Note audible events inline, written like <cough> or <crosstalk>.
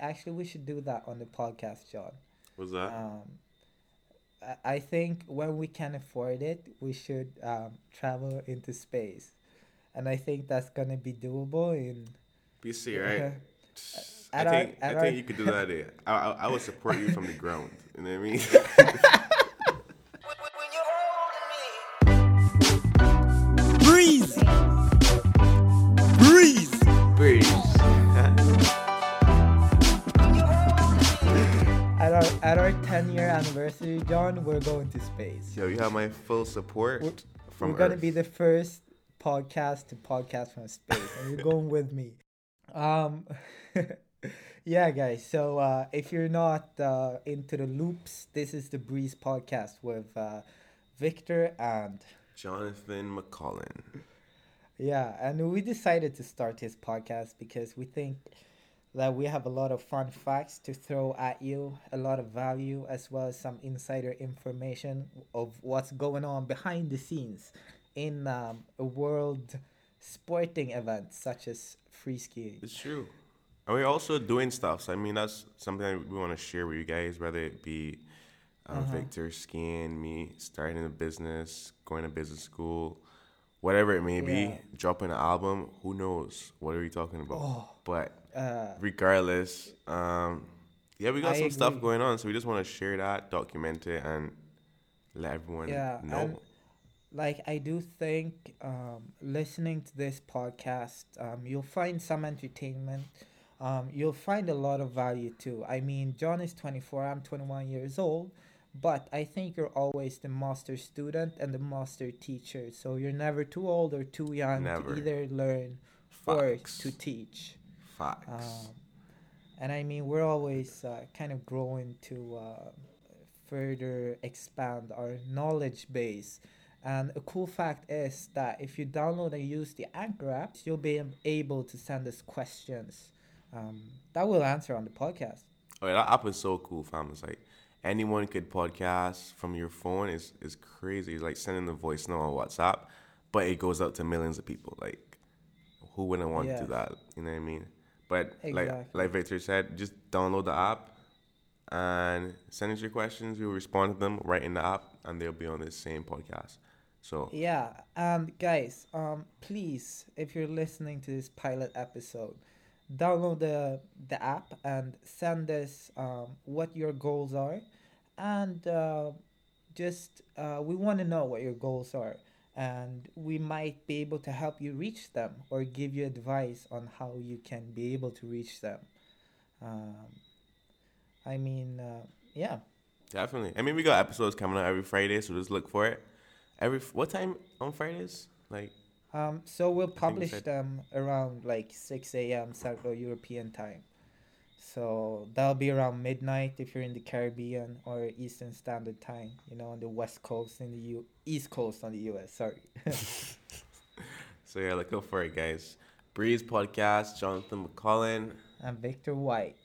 actually we should do that on the podcast, John. What's that? Um, I- I think when we can afford it, we should um, travel into space, and I think that's gonna be doable in. BC, right? <laughs> I At our- think I think our- you could do that. I, I I would support you from the ground. You know what I mean? <laughs> 10 year anniversary, John, we're going to space. Yo, you have my full support we're, from We're going to be the first podcast to podcast from space, Are you're going with me. Um, <laughs> yeah, guys. So uh, if you're not uh, into the loops, this is the Breeze podcast with uh, Victor and Jonathan McCollin. Yeah, and we decided to start this podcast because we think that we have a lot of fun facts to throw at you, a lot of value, as well as some insider information of what's going on behind the scenes in um, a world sporting event such as free skiing. It's true. And we're also doing stuff. So I mean, that's something that we want to share with you guys, whether it be um, Uh-huh. Victor skiing, me starting a business, going to business school, whatever it may be, dropping an album. Who knows? What are we talking about? Oh. But Uh, regardless, um, yeah, we got I some stuff going on. So we just want to share that, document it, and let everyone Yeah, know. and like I do think um, listening to this podcast, um, you'll find some entertainment. Um, you'll find a lot of value too. I mean, John is 24, I'm 21 years old, but I think you're always the master student and the master teacher. So you're never too old or too young Never. to either learn or to teach. Facts. Um, and I mean, we're always uh, kind of growing to uh, further expand our knowledge base. And a cool fact is that if you download and use the Anchor app, you'll be able to send us questions um, that we'll answer on the podcast. Oh, yeah, that app is so cool, fam. It's like anyone could podcast from your phone. is is crazy. It's like sending a voice note on WhatsApp, but it goes out to millions of people. Like, who wouldn't want to do that? You know what I mean? But like Exactly. like Victor said, just download the app and send us your questions. We'll respond to them right in the app, and they'll be on the same podcast. So Yeah, and guys, um, please, if you're listening to this pilot episode, download the the app and send us um, what your goals are, and uh, just uh, we want to know what your goals are, and we might be able to help you reach them or give you advice on how you can be able to reach them. Um, I mean, uh, yeah. definitely. I mean, we got episodes coming out every Friday, so just look for it. Every what time on Fridays? Like Um, so we'll publish them around like 6 a.m. Central European time. So that'll be around midnight if you're in the Caribbean or Eastern Standard Time, you know, on the West Coast in the U East Coast on the US, sorry. <laughs> so, yeah, look out for it, guys. Breeze podcast, Jonathan McCollin. I'm Victor White.